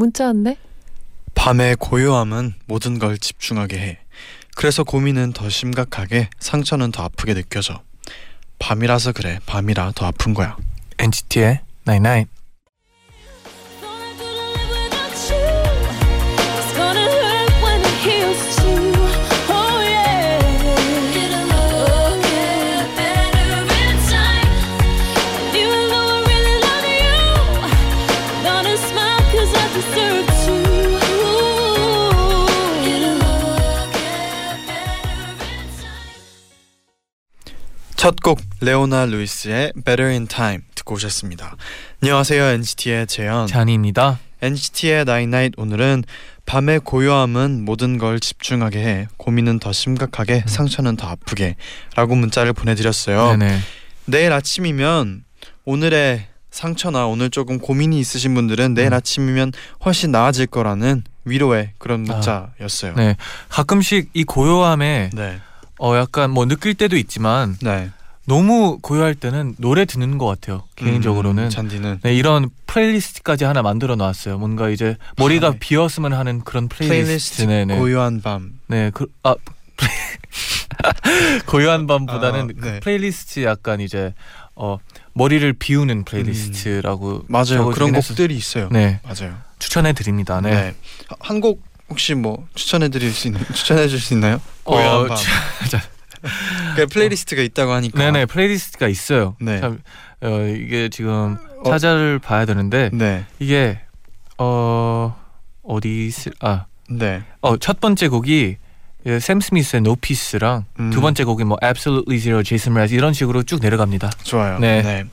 문자 왔네. 밤의 고요함은 모든 걸 집중하게 해. 그래서 고민은 더 심각하게, 상처는 더 아프게 느껴져. 밤이라서 그래. 밤이라 더 아픈 거야. NCT의 Night. Thought 첫곡 레오나 루이스의 Better in Time 듣고 오셨습니다. 안녕하세요. NCT의 재현. 잔이입니다. NCT의 Night Night 오늘은 밤의 고요함은 모든 걸 집중하게 해. 고민은 더 심각하게, 상처는 더 아프게. 라고 문자를 보내드렸어요. 네네. 내일 아침이면 오늘의 상처나 오늘 조금 고민이 있으신 분들은 내일 음. 아침이면 훨씬 나아질 거라는 위로의 그런 문자였어요. 네. 가끔씩 이 고요함에 네. 어 약간 뭐 느낄 때도 있지만 네. 너무 고요할 때는 노래 듣는 것 같아요. 개인적으로는. 음, 잔디는 네, 이런 playlist까지 하나 만들어 놨어요. 뭔가 이제 머리가 아, 네. 비었으면 하는 그런 playlist. Playlist 네, 네. 고요한 밤. 네, 그, 아 고요한 밤보다는 아, 그 네. 플레이리스트 약간 이제 어 머리를 비우는 playlist라고 맞아요. 적어주긴 그런 했었- 곡들이 있어요. 네, 맞아요. 추천해 드립니다. 네. 네. 한곡 혹시 뭐 추천해 드릴 수 있는 추천해 줄 수 있나요? 고요한 어, 밤. 자, 그 playlist가 있다고 하니까. 네네 playlist가 있어요. 네. 참 어, 이게 지금 어. 찾아를 봐야 되는데 네. 이게 어 어디 있을 네. 아어첫 번째 곡이 예, 샘 스미스의 No Peace랑 음. 두 번째 곡이 뭐 Absolutely Zero, Jason Mraz 이런 식으로 쭉 내려갑니다. 좋아요. 네.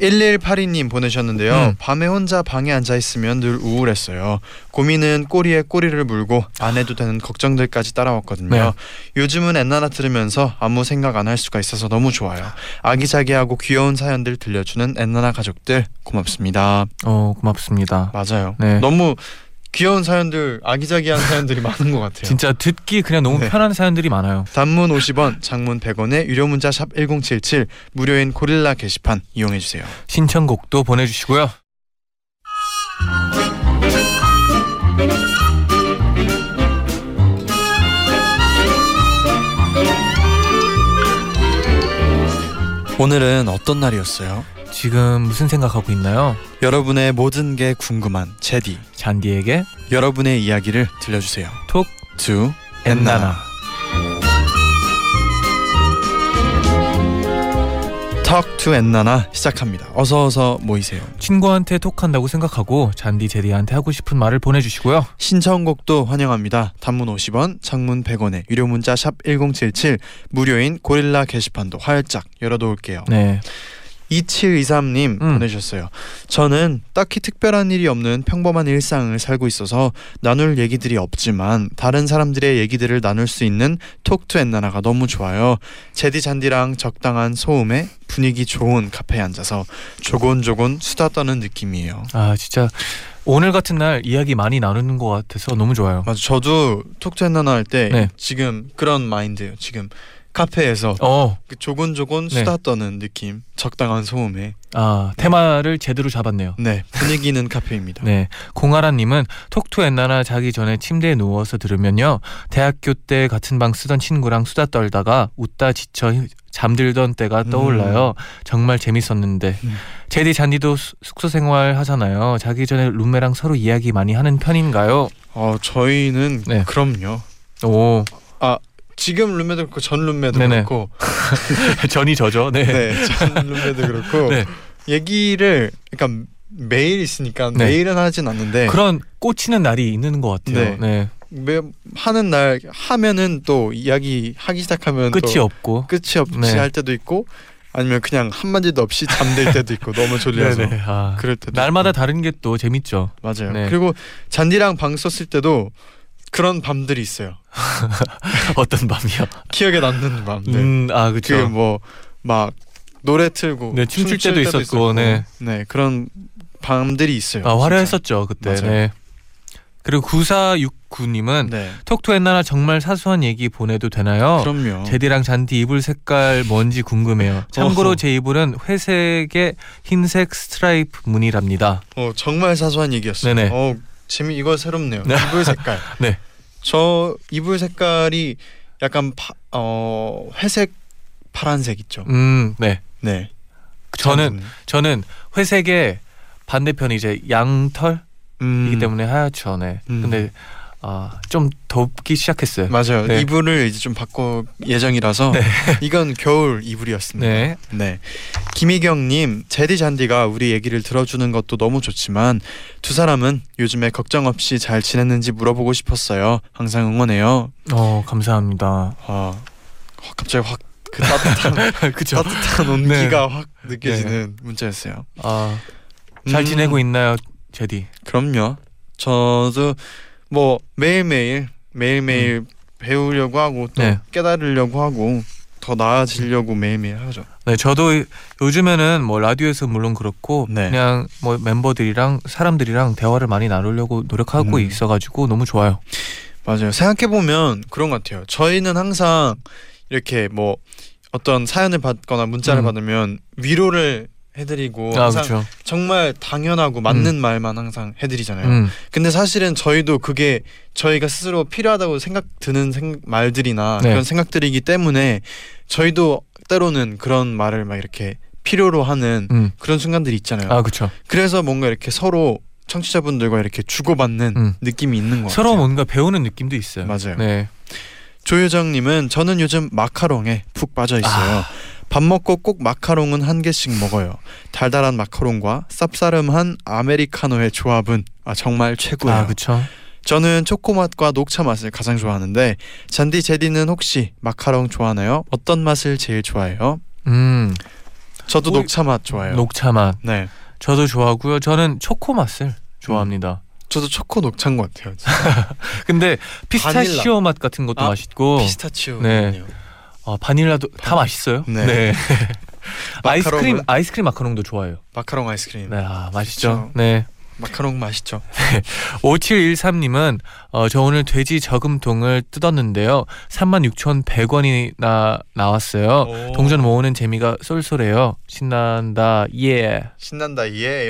1182님 보내셨는데요. 음. 밤에 혼자 방에 앉아 있으면 늘 우울했어요. 고민은 꼬리에 꼬리를 물고 안 해도 되는 걱정들까지 따라왔거든요. 네. 요즘은 엔나나 들으면서 아무 생각 안 할 수가 있어서 너무 좋아요. 아기자기하고 귀여운 사연들 들려주는 엔나나 가족들 고맙습니다. 어 고맙습니다. 맞아요. 네. 너무 귀여운 사연들, 아기자기한 사연들이 많은 것 같아요. 진짜 듣기 그냥 너무 네. 편한 사연들이 많아요. 단문 50원, 장문 100원에 유료 문자 샵 #1077 무료인 고릴라 게시판 이용해 주세요. 신청곡도 보내주시고요. 오늘은 어떤 날이었어요? 지금 무슨 생각하고 있나요? 여러분의 모든 게 궁금한 제디. 잔디에게 여러분의 이야기를 들려주세요. Talk To 엔나나. 턱투 엔나나 시작합니다. 어서 어서 모이세요. 친구한테 톡한다고 생각하고 잔디 제디한테 하고 싶은 말을 보내주시고요. 신청곡도 환영합니다. 단문 50원, 장문 100원에 유료 문자 샵 #1077 무료인 고릴라 게시판도 활짝 열어놓을게요. 네. 2723님 음. 보내셨어요. 저는 딱히 특별한 일이 없는 평범한 일상을 살고 있어서 나눌 얘기들이 없지만 다른 사람들의 얘기들을 나눌 수 있는 톡투 엔나나가 너무 좋아요. 제디 잔디랑 적당한 소음에 분위기 좋은 카페에 앉아서 조곤조곤 수다 떠는 느낌이에요. 아 진짜 오늘 같은 날 이야기 많이 나누는 것 같아서 너무 좋아요. 맞아, 저도 톡투 엔나나 할때 네. 지금 그런 마인드예요. 지금 카페에서 어, 그 조곤조곤 네. 수다 떠는 느낌, 적당한 소음에 아 테마를 제대로 잡았네요. 네 분위기는 카페입니다. 네, 공아라님은 톡투 엔나나 자기 전에 침대에 누워서 들으면요 대학교 때 같은 방 쓰던 친구랑 수다 떨다가 웃다 지쳐 잠들던 때가 떠올라요. 정말 재밌었는데 음. 제디 잔디도 수- 숙소 생활 하잖아요. 자기 전에 룸메랑 서로 이야기 많이 하는 편인가요? 어 저희는 네. 그럼요. 오 지금 룸메도 그렇고 전 룸메도 네네. 그렇고 전이 저죠. 네. 네, 전 룸메도 그렇고 네. 얘기를 그러니까 매일 있으니까 네. 매일은 하진 않는데 그런 꽂히는 날이 있는 것 같아요. 네. 네. 매, 하는 날 하면은 또 이야기 하기 시작하면 끝이 또 없고. 끝이 없이 네. 할 때도 있고 아니면 그냥 한 마디도 없이 잠들 때도 있고 너무 졸려서. 아, 그럴 때도 날마다 있고. 다른 게 또 재밌죠. 맞아요. 네. 그리고 잔디랑 방 썼을 때도 그런 밤들이 있어요. 어떤 밤이요? 기억에 남는 밤들. 음, 아 그렇죠. 그뭐막 노래 틀고 네, 춤출 때도 있었고, 있었고, 네. 네 그런 밤들이 있어요. 아. 화려했었죠 그때. 맞아요. 네. 그리고 9469님은 네. 톡톡 옛날나 정말 사소한 얘기 보내도 되나요? 그럼요. 제디랑 잔디 이불 색깔 뭔지 궁금해요. 참고로 어허. 제 이불은 회색에 흰색 스트라이프 무늬랍니다. 어 정말 사소한 얘기였어요. 네네. 어 재미 이거 새롭네요. 네. 이불 색깔. 네. 저 이불 색깔이 약간 파, 어 회색 파란색 있죠. 음, 네. 네. 저는 저는 회색의 반대편이 이제 양털 이기 음, 때문에 하얗죠. 네. 음. 근데 아, 좀 덥기 시작했어요. 맞아요. 네. 이불을 이제 좀 바꿔 예정이라서 이건 겨울 이불이었습니다. 네. 네. 김희경님, 제디 잔디가 우리 얘기를 들어주는 것도 너무 좋지만 두 사람은 요즘에 걱정 없이 잘 지냈는지 물어보고 싶었어요. 항상 응원해요. 어, 감사합니다. 아, 확- 갑자기 확 그 따뜻한? 따뜻한 온기가 확 느껴지는 문자였어요. 아, 잘 음, 지내고 있나요, 제디? 그럼요. 저도 뭐 매일 매일 매일 매일 배우려고 하고 또 음. 네. 깨달으려고 하고 더 나아지려고 매일 매일 하죠. 네, 저도 요즘에는 뭐 라디오에서 물론 그렇고 네. 그냥 뭐 멤버들이랑 사람들이랑 대화를 많이 나누려고 노력하고 음. 있어가지고 너무 좋아요. 맞아요. 생각해 보면 그런 것 같아요. 저희는 항상 이렇게 뭐 어떤 사연을 받거나 문자를 음. 받으면 위로를 해드리고 아, 항상 그렇죠. 정말 당연하고 맞는 말만 항상 해드리잖아요. 음, 근데 사실은 저희도 그게 저희가 스스로 필요하다고 생각 드는 생, 말들이나 네. 그런 생각들이기 때문에 저희도 때로는 그런 말을 막 이렇게 필요로 하는 음. 그런 순간들이 있잖아요. 아, 그렇죠. 그래서 뭔가 이렇게 서로 청취자분들과 이렇게 주고받는 음. 느낌이 있는 것 서로 같아요. 뭔가 배우는 느낌도 있어요. 맞아요. 네. 조효정님은 저는 요즘 마카롱에 푹 빠져 있어요. 아. 밥 먹고 꼭 마카롱은 한 개씩 먹어요. 달달한 마카롱과 쌉싸름한 아메리카노의 조합은 아, 정말 최고예요. 아, 그렇죠. 저는 초코 맛과 녹차 맛을 가장 좋아하는데 잔디 제디는 혹시 마카롱 좋아하나요? 어떤 맛을 제일 좋아해요? 음, 저도 뭐, 녹차 맛 좋아해요. 녹차 맛. 네, 저도 좋아하고요. 저는 초코 맛을 좋아합니다. 저도 초코 녹차인 것 같아요. 근데 피스타치오 맛 같은 것도 아, 맛있고 피스타치오. 네. 어, 바닐라도 다 맛있어요. 네. 아이스크림 마카롱은? 아이스크림 마카롱도 좋아요. 마카롱 아이스크림. 네, 아, 맛있죠. 그쵸. 네. 마카롱 맛있죠. 5713님은 어, 저 오늘 돼지 저금통을 뜯었는데요. 36,100원이나 나왔어요. 오. 동전 모으는 재미가 쏠쏠해요. 신난다. 예. 신난다 예.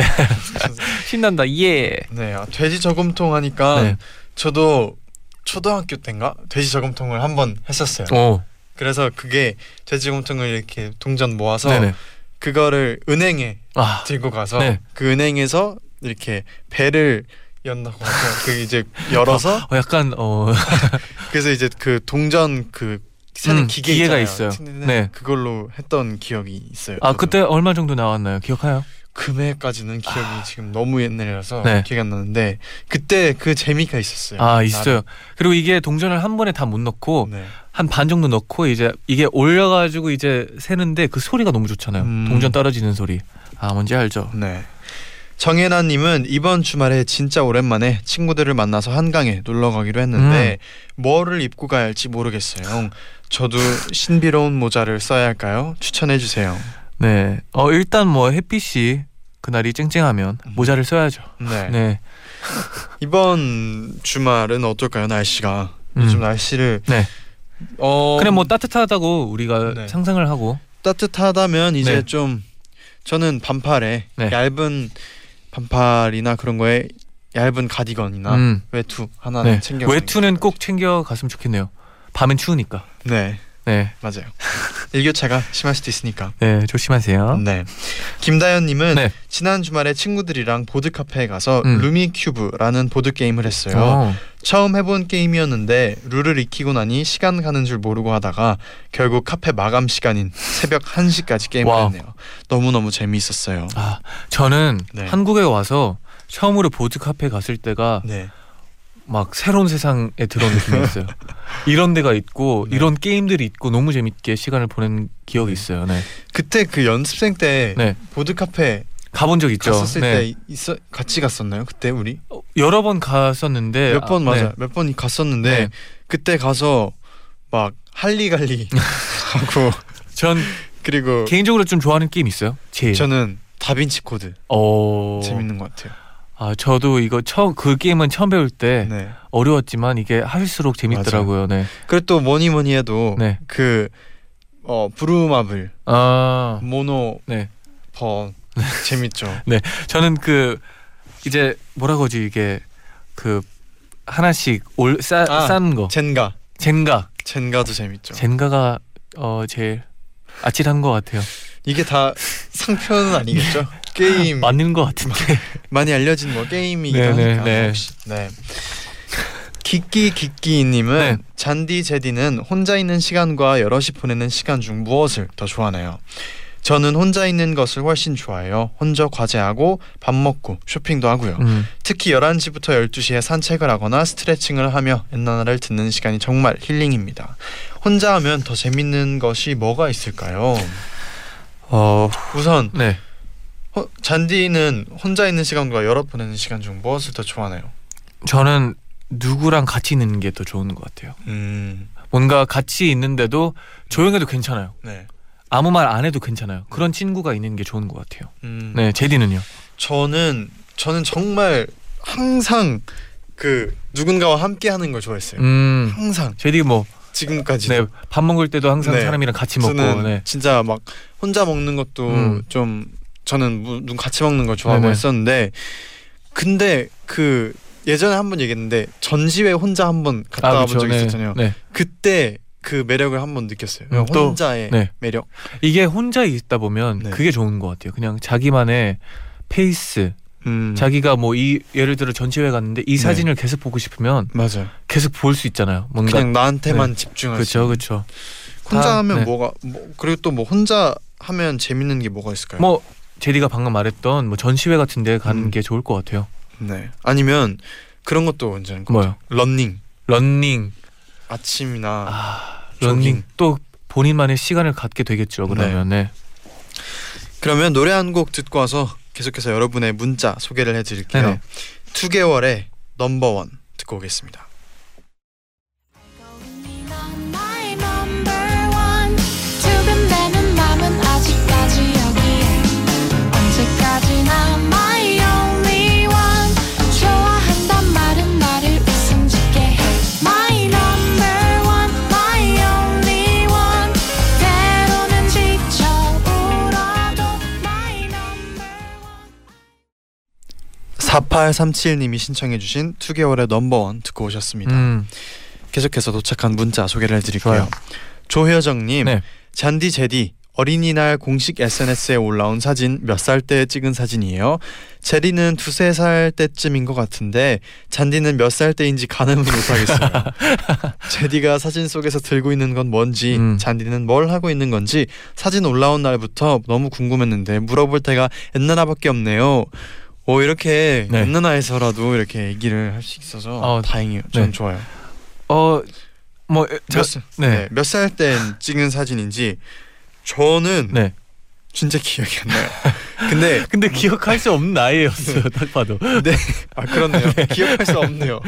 신난다. 예. 네, 아, 돼지 저금통 하니까 네. 저도 초등학교 때인가 돼지 저금통을 한번 했었어요. 오. 그래서 그게 돼지 저금통을 이렇게 동전 모아서 네네. 그거를 은행에 아. 들고 가서 네. 그 은행에서 이렇게 배를 연다고 하죠. 그 이제 열어서 어, 약간 어 그래서 이제 그 동전 그 세는 음, 기계 있잖아요. 있어요. 네. 네. 그걸로 했던 기억이 있어요. 아 저도. 그때 얼마 정도 나왔나요? 기억해요? 금액까지는 기억이 지금 너무 옛날이라서 네. 기억이 안 나는데 그때 그 재미가 있었어요. 아 있어요. 그리고 이게 동전을 한 번에 다 못 넣고 네. 한반 정도 넣고 이제 이게 올려가지고 이제 세는데 그 소리가 너무 좋잖아요. 음. 동전 떨어지는 소리. 아 뭔지 알죠? 네. 정혜나님은 이번 주말에 진짜 오랜만에 친구들을 만나서 한강에 놀러 가기로 했는데 음. 뭐를 입고 가야 할지 모르겠어요. 저도 신비로운 모자를 써야 할까요? 추천해 주세요. 네. 어 일단 뭐 햇빛이 그날이 쨍쨍하면 음. 모자를 써야죠. 네. 네. 이번 주말은 어떨까요? 날씨가 음. 요즘 날씨를 네. 어 그냥 뭐 따뜻하다고 우리가 네. 상상을 하고 따뜻하다면 이제 네. 좀 저는 반팔에 네. 얇은 반팔이나 그런 거에 얇은 가디건이나 음. 외투 하나는 네. 챙겨 외투는 꼭 챙겨 갔으면 좋겠네요. 밤엔 추우니까. 네 네. 맞아요 일교차가 심할 수도 있으니까 네, 조심하세요. 네 김다현님은 네. 지난 주말에 친구들이랑 보드 카페에 가서 음. 루미큐브라는 보드 게임을 했어요 어. 처음 해본 게임이었는데 룰을 익히고 나니 시간 가는 줄 모르고 하다가 결국 카페 마감 시간인 새벽 1시까지 게임을 와우. 했네요 너무너무 재미있었어요 아, 저는 네. 한국에 와서 처음으로 보드 카페 갔을 때가 네 막 새로운 세상에 들어온 느낌이었어요. 이런 데가 있고 네. 이런 게임들이 있고 너무 재밌게 시간을 보낸 기억이 네. 있어요. 네. 그때 그 연습생 때 네. 보드 카페 가본 적 있죠. 갔었을 네. 때 있어 같이 갔었나요? 그때 우리 어, 여러 번 갔었는데 몇번 아, 맞아 네. 몇번 갔었는데 네. 그때 가서 막 할리갈리 하고 전 그리고 개인적으로 좀 좋아하는 게임 있어요. 제일. 저는 다빈치 코드 어. 재밌는 것 같아요. 아 저도 이거 처음 그 게임은 처음 배울 때 네. 어려웠지만 이게 할수록 재밌더라고요. 네. 그리고 또 뭐니 뭐니 해도 네. 그 어, 브루마블 아 모노 네. 번 재밌죠. 저는 그 이제 뭐라고 하지 이게 그 하나씩 올싼 아, 싼 거. 젠가 젠가. 젠가도 재밌죠. 젠가가 어 제일 아찔한 것 같아요. 이게 다 상표는 아니겠죠? 게임 맞는 것 같은데. 많이 알려진 뭐 게임이기도 네, 네, 하니까 네. 네. 기끼 기끼님은 네. 잔디 제디는 혼자 있는 시간과 여럿이 보내는 시간 중 무엇을 더 좋아하나요? 저는 혼자 있는 것을 훨씬 좋아해요. 혼자 과제하고 밥 먹고 쇼핑도 하고요. 음. 특히 11시부터 12시에 산책을 하거나 스트레칭을 하며 엔나나를 듣는 시간이 정말 힐링입니다. 혼자 하면 더 재밌는 것이 뭐가 있을까요? 어 우선 네. 호- 잔디는 혼자 있는 시간과 여럿 보내는 시간 중 무엇을 더 좋아하나요? 저는 누구랑 같이 있는 게 더 좋은 것 같아요. 음, 뭔가 같이 있는데도 조용해도 괜찮아요. 네. 아무 말 안 해도 괜찮아요. 그런 친구가 있는 게 좋은 것 같아요. 음, 네, 제디는요. 저는 저는 정말 항상 그 누군가와 함께 하는 걸 좋아했어요. 음, 항상 제디 뭐, 지금까지. 네, 밥 먹을 때도 항상 네. 사람이랑 같이 먹고, 네, 진짜 막 혼자 먹는 것도 음. 좀 저는 무- 누군 같이 먹는 걸 좋아하고 네네. 했었는데 근데 그 예전에 한 번 얘기했는데 전시회 혼자 한 번 갔다 와본 그쵸, 적이 네, 있었잖아요. 네. 그때 그 매력을 한 번 느꼈어요. 음, 또, 혼자의 네. 매력. 이게 혼자 있다 보면 네. 그게 좋은 것 같아요. 그냥 자기만의 페이스, 음, 자기가 뭐 이 예를 들어 전시회 갔는데 이 네. 사진을 계속 보고 싶으면 맞아요. 계속 볼 수 있잖아요. 뭔가 그냥 나한테만 집중할 수. 그렇죠. 그렇죠. 혼자 다, 하면 네. 뭐가 뭐 그리고 또 뭐 혼자 하면 재밌는 게 뭐가 있을까요? 뭐 재디가 방금 말했던 뭐 전시회 같은 데 가는 음. 게 좋을 것 같아요. 네. 아니면 그런 것도 괜찮은 것 뭐요? 런닝. 런닝, 아침이나 아. 런닝 또 본인만의 시간을 갖게 되겠죠. 그러면 네. 그러면 노래 한 곡 듣고 와서 계속해서 여러분의 문자 소개를 해드릴게요. 네네. 2개월의 넘버원 듣고 오겠습니다. 4837님이 신청해주신 2개월의 넘버원 듣고 오셨습니다. 음, 계속해서 도착한 문자 소개를 해드릴게요. 좋아요. 조효정님, 네. 잔디 제디 어린이날 공식 SNS에 올라온 사진 몇 살 때 찍은 사진이에요. 제디는 두세 살 때쯤인 것 같은데 잔디는 몇 살 때인지 가늠을 못하겠어요. 제디가 사진 속에서 들고 있는 건 뭔지 음. 잔디는 뭘 하고 있는 건지 사진 올라온 날부터 너무 궁금했는데 물어볼 때가 엔나나밖에 없네요. 오 이렇게 네. 엔나나에서라도 이렇게 얘기를 할 수 있어서 어, 다행이에요. 전 네. 좋아요. 어, 뭐, 몇 살? 네. 네. 몇살 때 찍은 사진인지 저는 네. 진짜 기억이 안 나요. 근데 근데 기억할 수 없는 나이였어요. 딱 봐도. 네. 아 그렇네요. 기억할 수 없네요.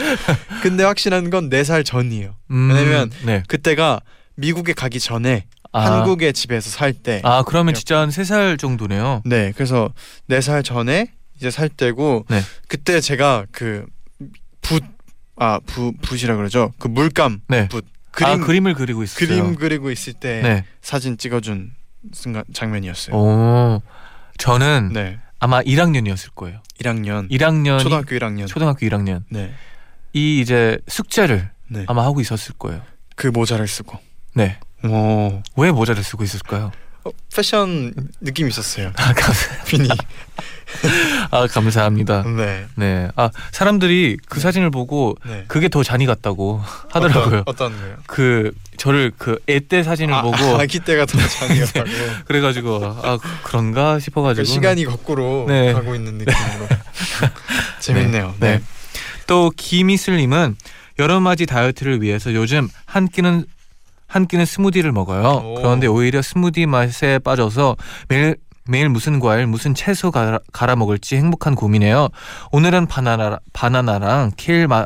근데 확실한 건 네 살 전이에요. 음, 왜냐면 네. 그때가 미국에 가기 전에 아, 한국의 집에서 살 때. 아, 그러면 진짜 한 세 살 정도네요. 네. 그래서 네 살 전에 이제 살 때고 네. 그때 제가 그붓 아, 부, 붓이라 그러죠. 그 물감 네. 붓 그림, 그림 아, 그림을 그리고 있어요. 그림 그리고 있을 때 네. 사진 찍어준 순간 장면이었어요. 오, 저는 네. 아마 1학년이었을 거예요. 1학년 1학년 초등학교 1학년. 초등학교 1학년 네. 이 이제 숙제를 네. 아마 하고 있었을 거예요. 그 모자를 쓰고. 네. 오. 왜 모자를 쓰고 있을까요? 어, 패션 느낌 있었어요. 아, 감사, 비니. 아 감사합니다. 네. 네. 아 사람들이 그 사진을 보고 네. 그게 더 잔이 같다고 하더라고요. 어떤, 어떤 거요? 그 저를 그 애 때 사진을 아, 보고 아기 때가 더 잔이었다고. 그래가지고 아 그런가 그 싶어가지고 시간이 거꾸로 네. 가고 있는 느낌으로. 재밌네요. 네. 네. 또 김이슬님은 여름맞이 다이어트를 위해서 요즘 한 끼는 한 끼는 스무디를 먹어요. 오. 그런데 오히려 스무디 맛에 빠져서 매일 매일 무슨 과일, 무슨 채소 갈아, 갈아 먹을지 행복한 고민이에요. 오늘은 바나나 바나나랑 케일 마,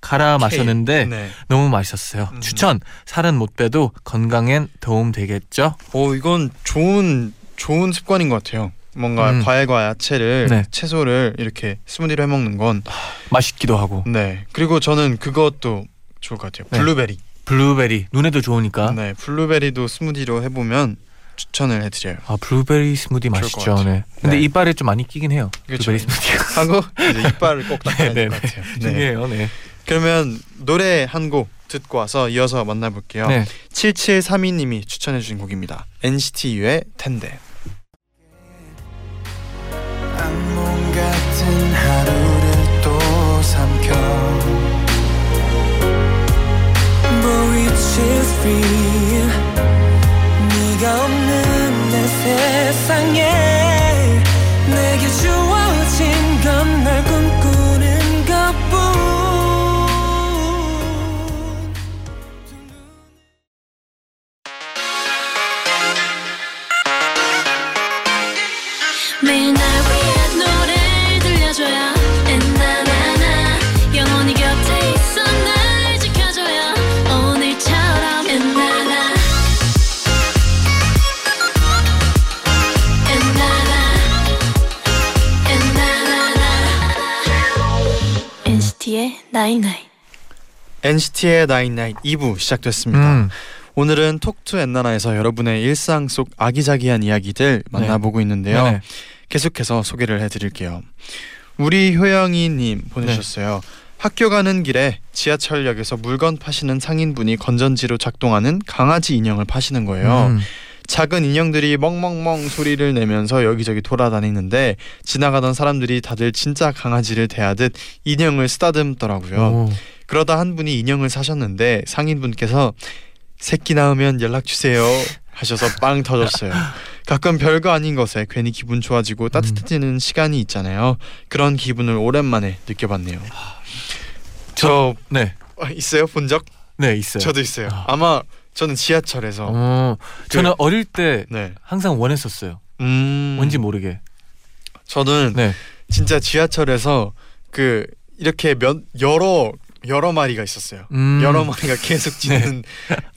갈아 마셨는데 네. 너무 맛있었어요. 음. 추천. 살은 못 빼도 건강엔 도움 되겠죠? 오 이건 좋은 좋은 습관인 것 같아요. 뭔가 음. 과일과 야채를 네. 채소를 이렇게 스무디로 해 먹는 건 맛있기도 하고. 네. 그리고 저는 그것도 좋을 것 같아요. 네. 블루베리. 블루베리 눈에도 좋으니까. 네, 블루베리도 스무디로 해보면 추천을 해드려요. 아 블루베리 스무디 맛있죠. 네. 근데 네. 이빨에 좀 많이 끼긴 해요. 그쵸. 블루베리 스무디가. 하고 이제 이빨을 꼭 닦아야 될것 네, 같아요. 네. 중요해요. 네. 그러면 노래 한 곡 듣고 와서 이어서 만나볼게요. 네. 7732님이 추천해주신 곡입니다. NCT U의 텐데. Real 네가 없는 내 세상에 NCT의 나인나인 NCT의 나인나인 2부 시작됐습니다. 음. 오늘은 톡투 엔나나에서 여러분의 일상 속 아기자기한 이야기들 만나보고 있는데요. 네네. 계속해서 소개를 해드릴게요. 우리 효영이님 보내주셨어요. 학교 가는 길에 지하철역에서 물건 파시는 상인분이 건전지로 작동하는 강아지 인형을 파시는 거예요. 음. 작은 인형들이 멍멍멍 소리를 내면서 여기저기 돌아다니는데 지나가던 사람들이 다들 진짜 강아지를 대하듯 인형을 쓰다듬더라고요. 오. 그러다 한 분이 인형을 사셨는데 상인분께서 새끼 낳으면 연락 주세요 하셔서 빵 터졌어요. 가끔 별거 아닌 것에 괜히 기분 좋아지고 따뜻해지는 시간이 있잖아요. 그런 기분을 오랜만에 느껴봤네요. 저 네. 아, 있어요 본 적? 네 있어요. 저도 있어요. 아. 아마 저는 지하철에서 어, 저는 어릴 때 네. 항상 원했었어요. 음. 뭔지 모르게. 저는 네. 진짜 지하철에서 그 이렇게 몇 여러 여러 마리가 있었어요. 음. 여러 마리가 계속 짖는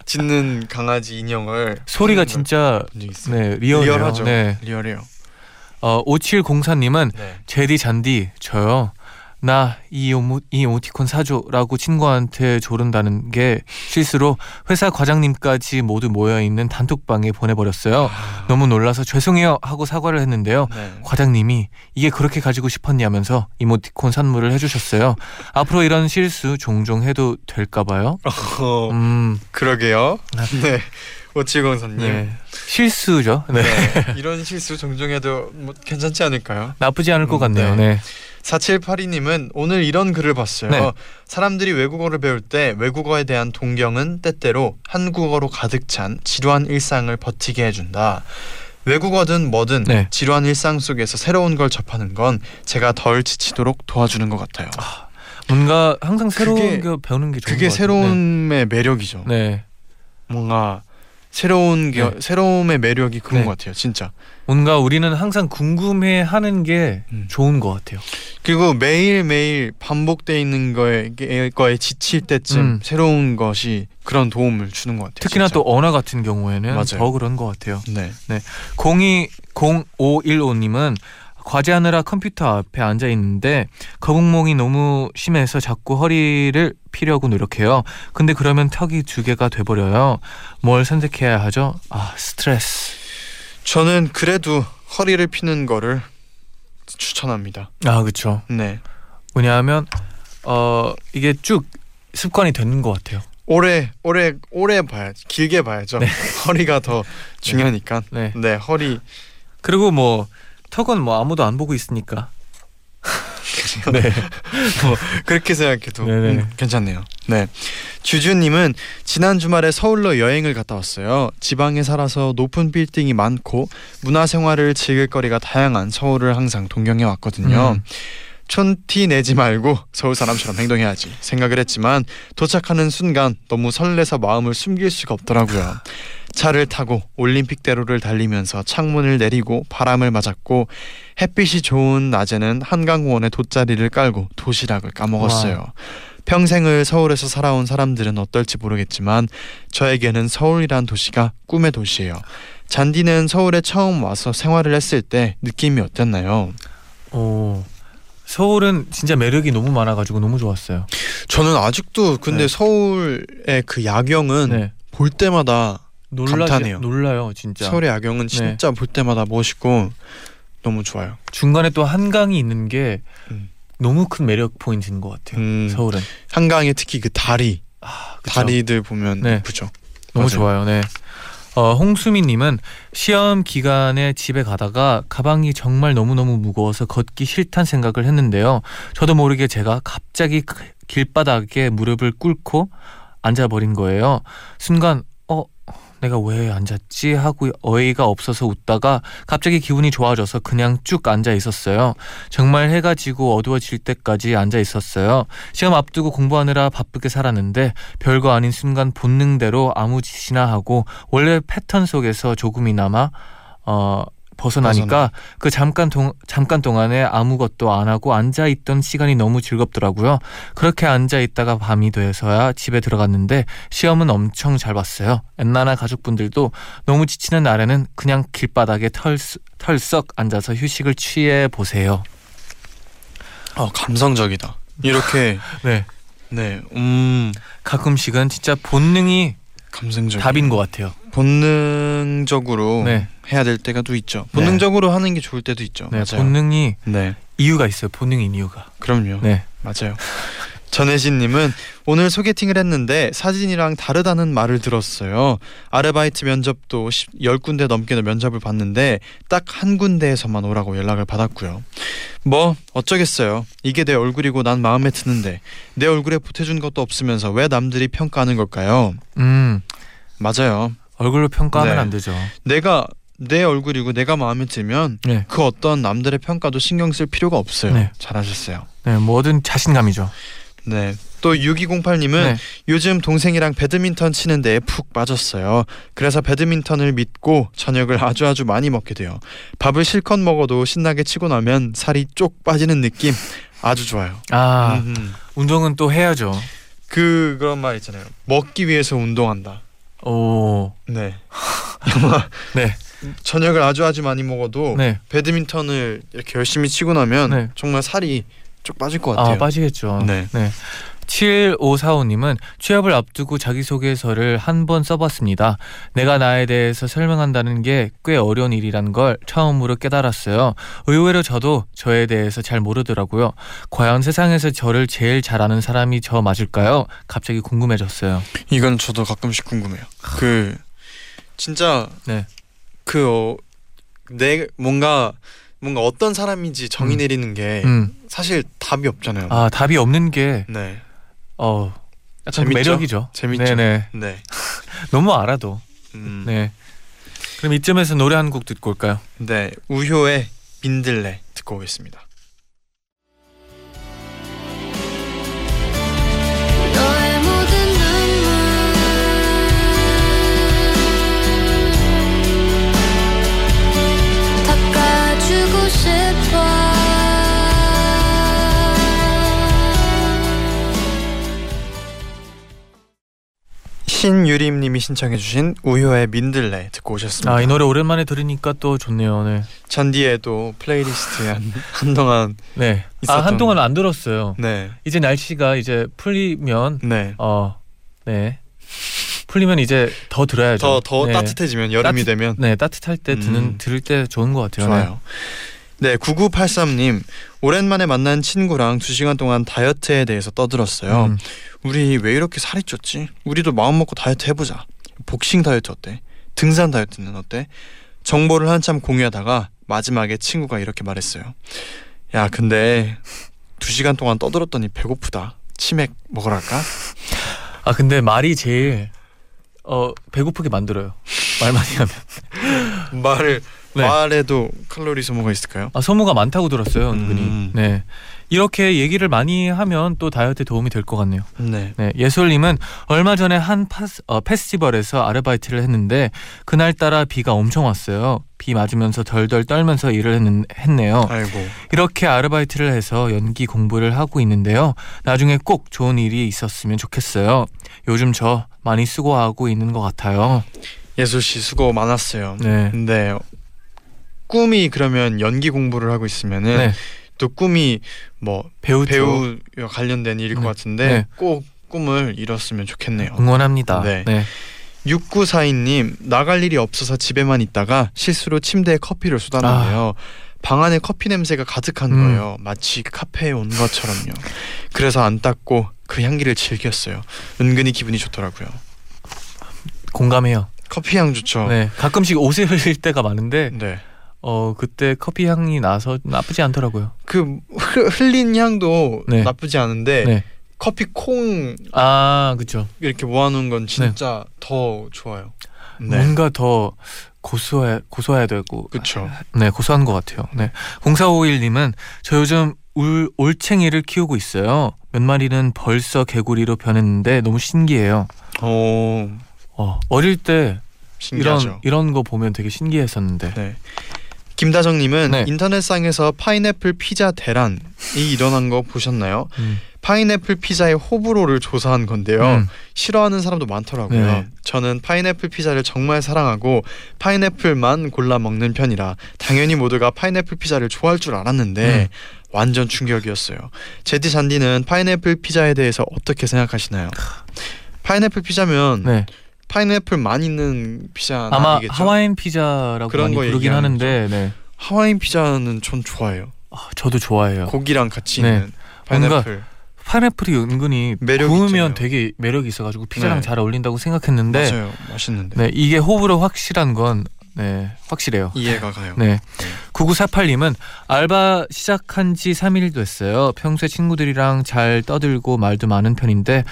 짖는 강아지 인형을 소리가 진짜. 네 리얼해요. 리얼하죠. 네. 리얼해요. 어 5704님은 네. 제디 잔디 저요. 나이 오모 이 이모티콘 사줘라고 친구한테 조른다는 게 실수로 회사 과장님까지 모두 모여 있는 단톡방에 보내버렸어요. 너무 놀라서 죄송해요 하고 사과를 했는데요. 네. 과장님이 이게 그렇게 가지고 싶었냐면서 이모티콘 선물을 해주셨어요. 앞으로 이런 실수 종종 해도 될까봐요. 어, 음, 그러게요. 네. 오칠공사님. 네. 실수죠. 네. 네. 이런 실수 종종 해도 뭐 괜찮지 않을까요? 나쁘지 않을 것 음, 같네요. 네. 네. 4782님은 오늘 이런 글을 봤어요. 네. 사람들이 외국어를 배울 때 외국어에 대한 동경은 때때로 한국어로 가득 찬 지루한 일상을 버티게 해준다. 외국어든 뭐든 네. 지루한 일상 속에서 새로운 걸 접하는 건 제가 덜 지치도록 도와주는 것 같아요. 뭔가 항상 새로운 그게- 게 배우는 게 좋은 그게 것 같아요. 새로움의 매력이죠. 네. 네. 뭔가 새로운 게 네. 새로움의 매력이 그런 네. 것 같아요. 진짜. 뭔가 우리는 항상 궁금해하는 게 음. 좋은 것 같아요. 그리고 매일 매일 반복돼 있는 거에 거에 지칠 때쯤 음. 새로운 것이 그런 도움을 주는 것 같아요. 특히나 진짜. 또 언어 같은 경우에는 맞아요. 더 그런 것 같아요. 네. 020515님은 과제하느라 컴퓨터 앞에 앉아 있는데 거북목이 너무 심해서 자꾸 허리를 피려고 노력해요. 근데 그러면 턱이 두 개가 돼 버려요. 뭘 선택해야 하죠? 아 스트레스. 저는 그래도 허리를 피는 거를 추천합니다. 아 그렇죠. 네. 왜냐하면 어 이게 쭉 습관이 되는 것 같아요. 오래 오래 오래 봐야지. 길게 봐야죠. 허리가 더 중요하니까. 네. 네, 허리 그리고 뭐 턱은 뭐 아무도 안 보고 있으니까. 네. 그렇게 생각해도. 음, 괜찮네요. 네. 주주님은 지난 주말에 서울로 여행을 갔다 왔어요. 지방에 살아서 높은 빌딩이 많고 문화 생활을 즐길 거리가 다양한 서울을 항상 동경해 왔거든요. 음. 촌티 내지 말고 서울 사람처럼 행동해야지 생각을 했지만 도착하는 순간 너무 설레서 마음을 숨길 수가 없더라고요. 차를 타고 올림픽대로를 달리면서 창문을 내리고 바람을 맞았고 햇빛이 좋은 낮에는 한강공원에 돗자리를 깔고 도시락을 까먹었어요. 평생을 서울에서 살아온 사람들은 어떨지 모르겠지만 저에게는 서울이란 도시가 꿈의 도시예요. 잔디는 서울에 처음 와서 생활을 했을 때 느낌이 어땠나요? 오. 서울은 진짜 매력이 너무 많아가지고 너무 좋았어요. 저는 아직도 근데 네. 서울의 그 야경은 네. 볼 때마다 놀라지, 감탄해요. 놀라요, 진짜. 서울의 야경은 진짜 볼 때마다 멋있고 너무 좋아요. 중간에 또 한강이 있는 게 음. 너무 큰 매력 포인트인 것 같아요. 음, 서울은. 한강에 특히 그 다리 아? 다리들 보면 네. 예쁘죠. 너무 맞아요. 좋아요. 네. 어, 홍수미님은 시험 기간에 집에 가다가 가방이 정말 너무너무 무거워서 걷기 싫단 생각을 했는데요. 저도 모르게 제가 갑자기 그 길바닥에 무릎을 꿇고 앉아버린 거예요. 순간, 어, 내가 왜 앉았지? 하고 어이가 없어서 웃다가 갑자기 기분이 좋아져서 그냥 쭉 앉아 있었어요. 정말 해가 지고 어두워질 때까지 앉아 있었어요. 시험 앞두고 공부하느라 바쁘게 살았는데 별거 아닌 순간 본능대로 아무 짓이나 하고 원래 패턴 속에서 조금이나마 어 벗어나니까 그 잠깐 동 잠깐 동안에 아무것도 안 하고 앉아 있던 시간이 너무 즐겁더라고요. 그렇게 앉아 있다가 밤이 돼서야 집에 들어갔는데 시험은 엄청 잘 봤어요. 엔나나 가족분들도 너무 지치는 날에는 그냥 길바닥에 털스, 털썩 앉아서 휴식을 취해 보세요. 어 감성적이다. 이렇게 네. 네, 음 가끔씩은 진짜 본능이 감성적. 답인 것 같아요. 본능적으로 네. 해야 될 때가 또 있죠. 본능적으로 하는 게 좋을 때도 있죠. 네, 맞아요. 본능이 네, 이유가 있어요. 본능인 이유가. 그럼요. 네. 맞아요. 전혜진님은 오늘 소개팅을 했는데 사진이랑 다르다는 말을 들었어요. 아르바이트 면접도 10군데 넘게 면접을 봤는데 딱 한 군데에서만 오라고 연락을 받았고요. 뭐 어쩌겠어요. 이게 내 얼굴이고 난 마음에 드는데 내 얼굴에 보태준 것도 없으면서 왜 남들이 평가하는 걸까요? 음. 맞아요. 얼굴로 평가하면 네. 안 되죠. 내가 내 얼굴이고 내가 마음에 들면 네. 그 어떤 남들의 평가도 신경 쓸 필요가 없어요. 네. 잘하셨어요. 네, 뭐든 자신감이죠. 네. 또 6208님은 네. 요즘 동생이랑 배드민턴 치는데 푹 빠졌어요. 그래서 배드민턴을 믿고 저녁을 아주 아주 많이 먹게 돼요. 밥을 실컷 먹어도 신나게 치고 나면 살이 쪽 빠지는 느낌 아주 좋아요. 아, 음. 운동은 또 해야죠. 그 그런 말 있잖아요. 먹기 위해서 운동한다. 오. 네. 네. 저녁을 아주 아주 많이 먹어도 네. 배드민턴을 이렇게 열심히 치고 나면 네. 정말 살이 쭉 빠질 것 같아요. 아, 빠지겠죠. 네. 7545님은 취업을 앞두고 자기소개서를 한 번 써봤습니다. 내가 나에 대해서 설명한다는 게 꽤 어려운 일이라는 걸 처음으로 깨달았어요. 의외로 저도 저에 대해서 잘 모르더라고요. 과연 세상에서 저를 제일 잘 아는 사람이 저 맞을까요? 갑자기 궁금해졌어요. 이건 저도 가끔씩 궁금해요. 그 진짜 네. 그내 뭔가 뭔가 어떤 사람인지 정의 음. 내리는 게 음. 사실 답이 없잖아요. 아, 답이 없는 게, 네, 어, 약간 재밌죠? 매력이죠. 재밌죠. 네네. 네. 너무 알아도. 음, 네. 그럼 이쯤에서 노래 한 곡 듣고 올까요? 네. 우효의 민들레 듣고 오겠습니다. 신유림님이 신청해주신 우효의 민들레 듣고 오셨습니다. 아, 이 노래 오랜만에 들으니까 또 좋네요. 네. 쟌디의 플레이리스트에 한, 한동안 네. 아, 한동안 안 들었어요. 네, 이제 날씨가 이제 풀리면 네. 어, 네. 풀리면 이제 더 들어야죠. 더더 네. 따뜻해지면 여름이 따뜻- 되면 네, 따뜻할 때 듣는 음. 들을 때 좋은 것 같아요. 좋아요. 네, 9983님 오랜만에 만난 친구랑 2시간 동안 다이어트에 대해서 네. 떠들었어요. 음. 우리 왜 이렇게 살이 쪘지? 우리도 마음 먹고 다이어트 해보자. 복싱 다이어트 어때? 등산 다이어트는 어때? 정보를 한참 공유하다가 마지막에 친구가 이렇게 말했어요. 야, 근데 2시간 동안 떠들었더니 배고프다. 치맥 먹으랄까? 아, 근데 말이 제일 어, 배고프게 만들어요. 말 많이 하면. 말을 네. 말에도 칼로리 소모가 있을까요? 아, 소모가 많다고 들었어요, 은근히. 음. 네. 이렇게 얘기를 많이 하면 또 다이어트에 도움이 될 것 같네요. 네. 네, 예솔님은 얼마 전에 한 파스, 어, 페스티벌에서 아르바이트를 했는데 그날따라 비가 엄청 왔어요. 비 맞으면서 덜덜 떨면서 일을 했는, 했네요. 아이고. 이렇게 아르바이트를 해서 연기 공부를 하고 있는데요. 나중에 꼭 좋은 일이 있었으면 좋겠어요. 요즘 저 많이 수고하고 있는 것 같아요. 예솔 씨 수고 많았어요. 네. 근데 꿈이 그러면 연기 공부를 하고 있으면은 네. 또 꿈이 뭐 배우 배우와 관련된 일일 것 네. 같은데 네. 꼭 꿈을 이뤘으면 좋겠네요. 응원합니다. 네. 네. 6942님 나갈 일이 없어서 집에만 있다가 실수로 침대에 커피를 쏟았는데요. 방 안에 커피 냄새가 가득한 아. 음. 거예요. 마치 카페에 온 것처럼요. 그래서 안 닦고 그 향기를 즐겼어요. 은근히 기분이 좋더라고요. 공감해요. 커피 향 좋죠. 네. 가끔씩 옷을 흘릴 때가 많은데 네. 어 그때 커피 향이 나서 나쁘지 않더라고요. 그 흐- 흘린 향도 네. 나쁘지 않은데 네. 커피 콩 아, 그렇죠. 이렇게 모아놓은 건 진짜 더 좋아요. 네. 뭔가 더 고소해 고소해야 되고 그렇죠. 네 고소한 것 같아요. 네 0451님은 저 요즘 울 올챙이를 키우고 있어요. 몇 마리는 벌써 개구리로 변했는데 너무 신기해요. 오 어, 어릴 때 신기하죠. 이런 이런 거 보면 되게 신기했었는데. 네. 김다정님은 네. 인터넷상에서 파인애플 피자 대란이 일어난 거 보셨나요? 음. 파인애플 피자의 호불호를 조사한 건데요. 음. 싫어하는 사람도 많더라고요. 네. 저는 파인애플 피자를 정말 사랑하고 파인애플만 골라 먹는 편이라 당연히 모두가 파인애플 피자를 좋아할 줄 알았는데 음. 완전 충격이었어요. 제디 잔디는 파인애플 피자에 대해서 어떻게 생각하시나요? 파인애플 피자면 네. 파인애플만 있는 피자 아마 아니겠죠? 하와이안 피자라고 그런 많이 거 부르긴 얘기하는 하는데 네. 하와이안 피자는 전 좋아해요. 아, 저도 좋아해요. 고기랑 같이 네. 있는 파인애플. 파인애플이 은근히 매력 구우면 있잖아요. 되게 매력이 있어가지고 피자랑 네. 잘 어울린다고 생각했는데 맞아요. 맛있는데 네 이게 호불호 확실한 건 네, 확실해요. 이해가 가요. 네. 9948님은 알바 시작한 지 3일 됐어요. 평소에 친구들이랑 잘 떠들고 말도 많은 편인데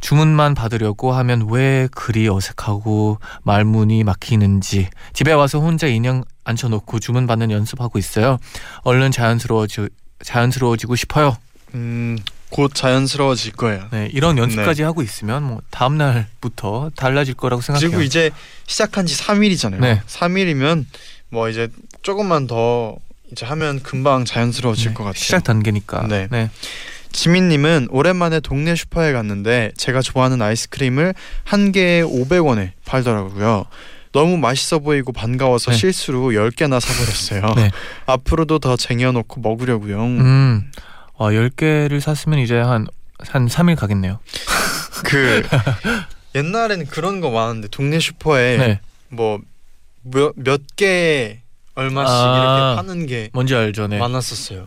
주문만 받으려고 하면 왜 그리 어색하고 말문이 막히는지 집에 와서 혼자 인형 앉혀놓고 주문 받는 연습하고 있어요. 얼른 자연스러워지, 자연스러워지고 싶어요. 음, 곧 자연스러워질 거예요. 네, 이런 연습까지 하고 있으면 뭐 다음 날부터 달라질 거라고 생각해요. 그리고 이제 시작한 지 3일이잖아요. 네. 3일이면 뭐 이제 조금만 더 이제 하면 금방 자연스러워질 네, 것 같아요. 시작 단계니까. 네. 네. 지민님은 오랜만에 동네 슈퍼에 갔는데 제가 좋아하는 아이스크림을 한 개에 500원에 팔더라고요. 너무 맛있어 보이고 반가워서 네. 실수로 10개나 사버렸어요. 네. 앞으로도 더 쟁여놓고 먹으려고요. 음. 와, 10개를 샀으면 이제 한, 한 3일 가겠네요. 그 옛날에는 그런 거 많은데 동네 슈퍼에 네. 뭐몇개 얼마씩 아. 이렇게 파는 게 뭔지 알죠? 네. 많았었어요.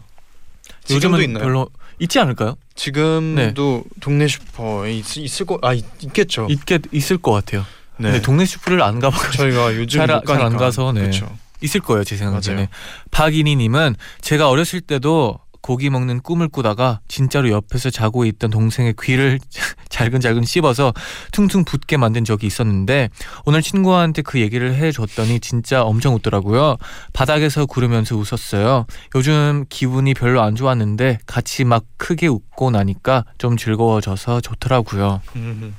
지금도 요즘은 있나요? 별로 있지 않을까요? 지금도 동네 슈퍼에 있, 있을 거 아 있 겠죠. 있게 있을 것 같아요. 네. 동네 슈퍼를 안 가봐서 저희가 요즘 잘, 잘안 가서 네. 그렇죠. 있을 거예요 제 생각에. 네. 박인희님은 제가 어렸을 때도 고기 먹는 꿈을 꾸다가 진짜로 옆에서 자고 있던 동생의 귀를 잘근잘근 씹어서 퉁퉁 붓게 만든 적이 있었는데 오늘 친구한테 그 얘기를 해줬더니 진짜 엄청 웃더라고요. 바닥에서 구르면서 웃었어요. 요즘 기분이 별로 안 좋았는데 같이 막 크게 웃고 나니까 좀 즐거워져서 좋더라고요. 음,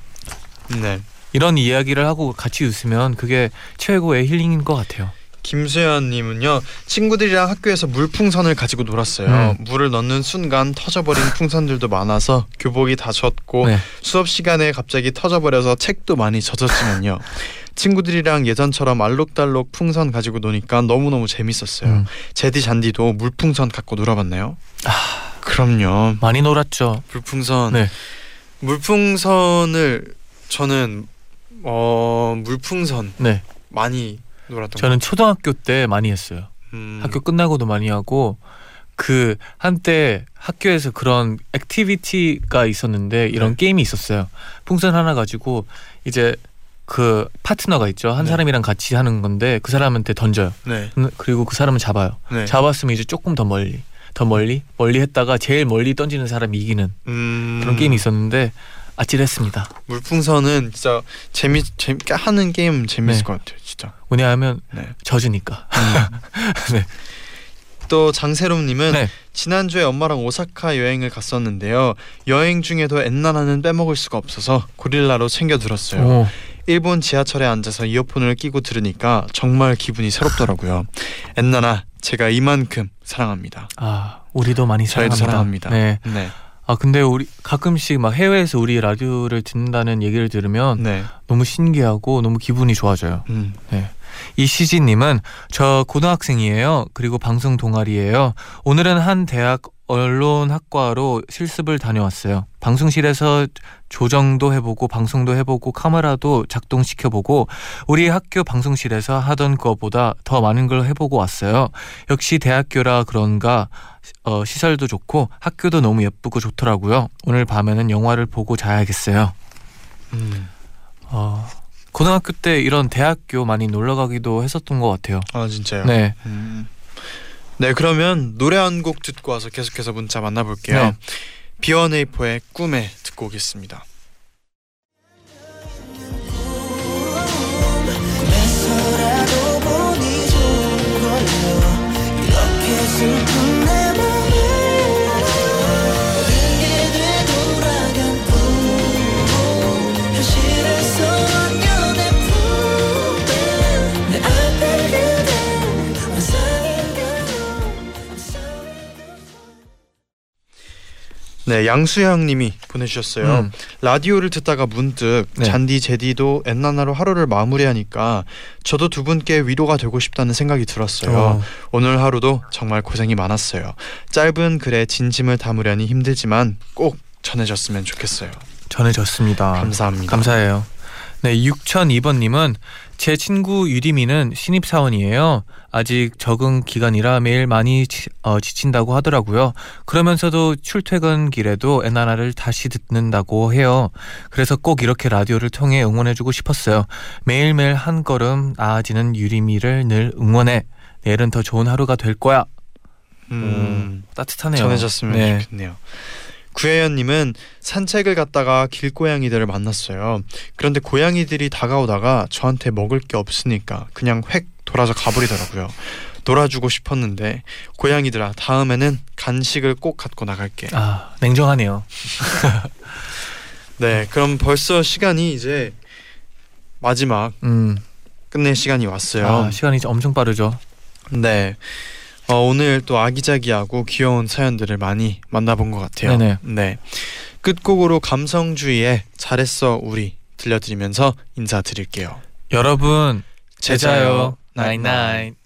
네. 이런 이야기를 하고 같이 웃으면 그게 최고의 힐링인 것 같아요. 김수현님은요 친구들이랑 학교에서 물풍선을 가지고 놀았어요. 음. 물을 넣는 순간 터져버린 풍선들도 많아서 교복이 다 젖고 네. 수업 시간에 갑자기 터져버려서 책도 많이 젖었지만요. 친구들이랑 예전처럼 알록달록 풍선 가지고 노니까 너무너무 재밌었어요. 음. 재디 쟌디도 물풍선 갖고 놀아봤나요? 그럼요. 많이 놀았죠. 물풍선. 네. 물풍선을 저는 어 물풍선 네. 많이 놀았던 저는 초등학교 때 많이 했어요. 음, 학교 끝나고도 많이 하고 그 한때 학교에서 그런 액티비티가 있었는데 이런 네. 게임이 있었어요. 풍선 하나 가지고 이제 그 파트너가 있죠. 한 네. 사람이랑 같이 하는 건데 그 사람한테 던져요. 네. 음, 그리고 그 사람은 잡아요. 네. 잡았으면 이제 조금 더 멀리, 더 멀리, 멀리 했다가 제일 멀리 던지는 사람이 이기는 음, 그런 게임이 있었는데 아찔했습니다. 물풍선은 진짜 재미 재밌게 하는 게임 재밌을 네. 것 같아요. 진짜. 왜냐하면 네. 져주니까. 또 장세롬님은 네. 지난주에 엄마랑 오사카 여행을 갔었는데요. 여행 중에도 엔나나는 빼먹을 수가 없어서 고릴라로 챙겨 들었어요. 오, 일본 지하철에 앉아서 이어폰을 끼고 들으니까 정말 기분이 새롭더라고요. 엔나나 제가 이만큼 사랑합니다. 아 우리도 많이 사랑합니다. 사랑합니다. 네. 네. 아 근데 우리 가끔씩 막 해외에서 우리 라디오를 듣는다는 얘기를 들으면 네. 너무 신기하고 너무 기분이 좋아져요. 음. 이시진님은 저 고등학생이에요. 그리고 방송 동아리예요. 오늘은 한 대학 언론학과로 실습을 다녀왔어요. 방송실에서 조정도 해보고 방송도 해보고 카메라도 작동시켜보고 우리 학교 방송실에서 하던 것보다 더 많은 걸 해보고 왔어요. 역시 대학교라 그런가 어, 시설도 좋고 학교도 너무 예쁘고 좋더라고요. 오늘 밤에는 영화를 보고 자야겠어요. 음. 어, 고등학교 때 이런 대학교 많이 놀러 가기도 했었던 것 같아요. 아 진짜요? 네. 음. 네 그러면 노래 한 곡 듣고 와서 계속해서 문자 만나볼게요. 네. 비원에이포의 꿈에 듣고 오겠습니다. 네 양수영님이 보내주셨어요. 음. 라디오를 듣다가 문득 네. 잔디 제디도 엔나나로 하루를 마무리하니까 저도 두 분께 위로가 되고 싶다는 생각이 들었어요. 어, 오늘 하루도 정말 고생이 많았어요. 짧은 글에 진심을 담으려니 힘들지만 꼭 전해졌으면 좋겠어요. 전해졌습니다. 감사합니다. 감사해요. 네, 6002번님은 제 친구 유리미는 신입사원이에요. 아직 적응 기간이라 매일 많이 지, 어, 지친다고 하더라고요. 그러면서도 출퇴근 길에도 에나나를 다시 듣는다고 해요. 그래서 꼭 이렇게 라디오를 통해 응원해주고 싶었어요. 매일매일 한 걸음 나아지는 유리미를 늘 응원해. 내일은 더 좋은 하루가 될 거야. 음, 따뜻하네요. 전해졌으면 네. 좋겠네요. 구혜연님은 산책을 갔다가 길고양이들을 만났어요. 그런데 고양이들이 다가오다가 저한테 먹을 게 없으니까 그냥 획 돌아서 가버리더라고요. 놀아주고 싶었는데 고양이들아 다음에는 간식을 꼭 갖고 나갈게. 아, 냉정하네요. 네, 그럼 벌써 시간이 이제 마지막 음, 끝낼 시간이 왔어요. 아, 시간이 엄청 빠르죠. 네. 어, 오늘 또 아기자기하고 귀여운 사연들을 많이 만나본 것 같아요. 네네. 네. 끝곡으로 감성주의의 잘했어 우리 들려드리면서 인사드릴게요. 여러분, 제자요. 나잇나잇.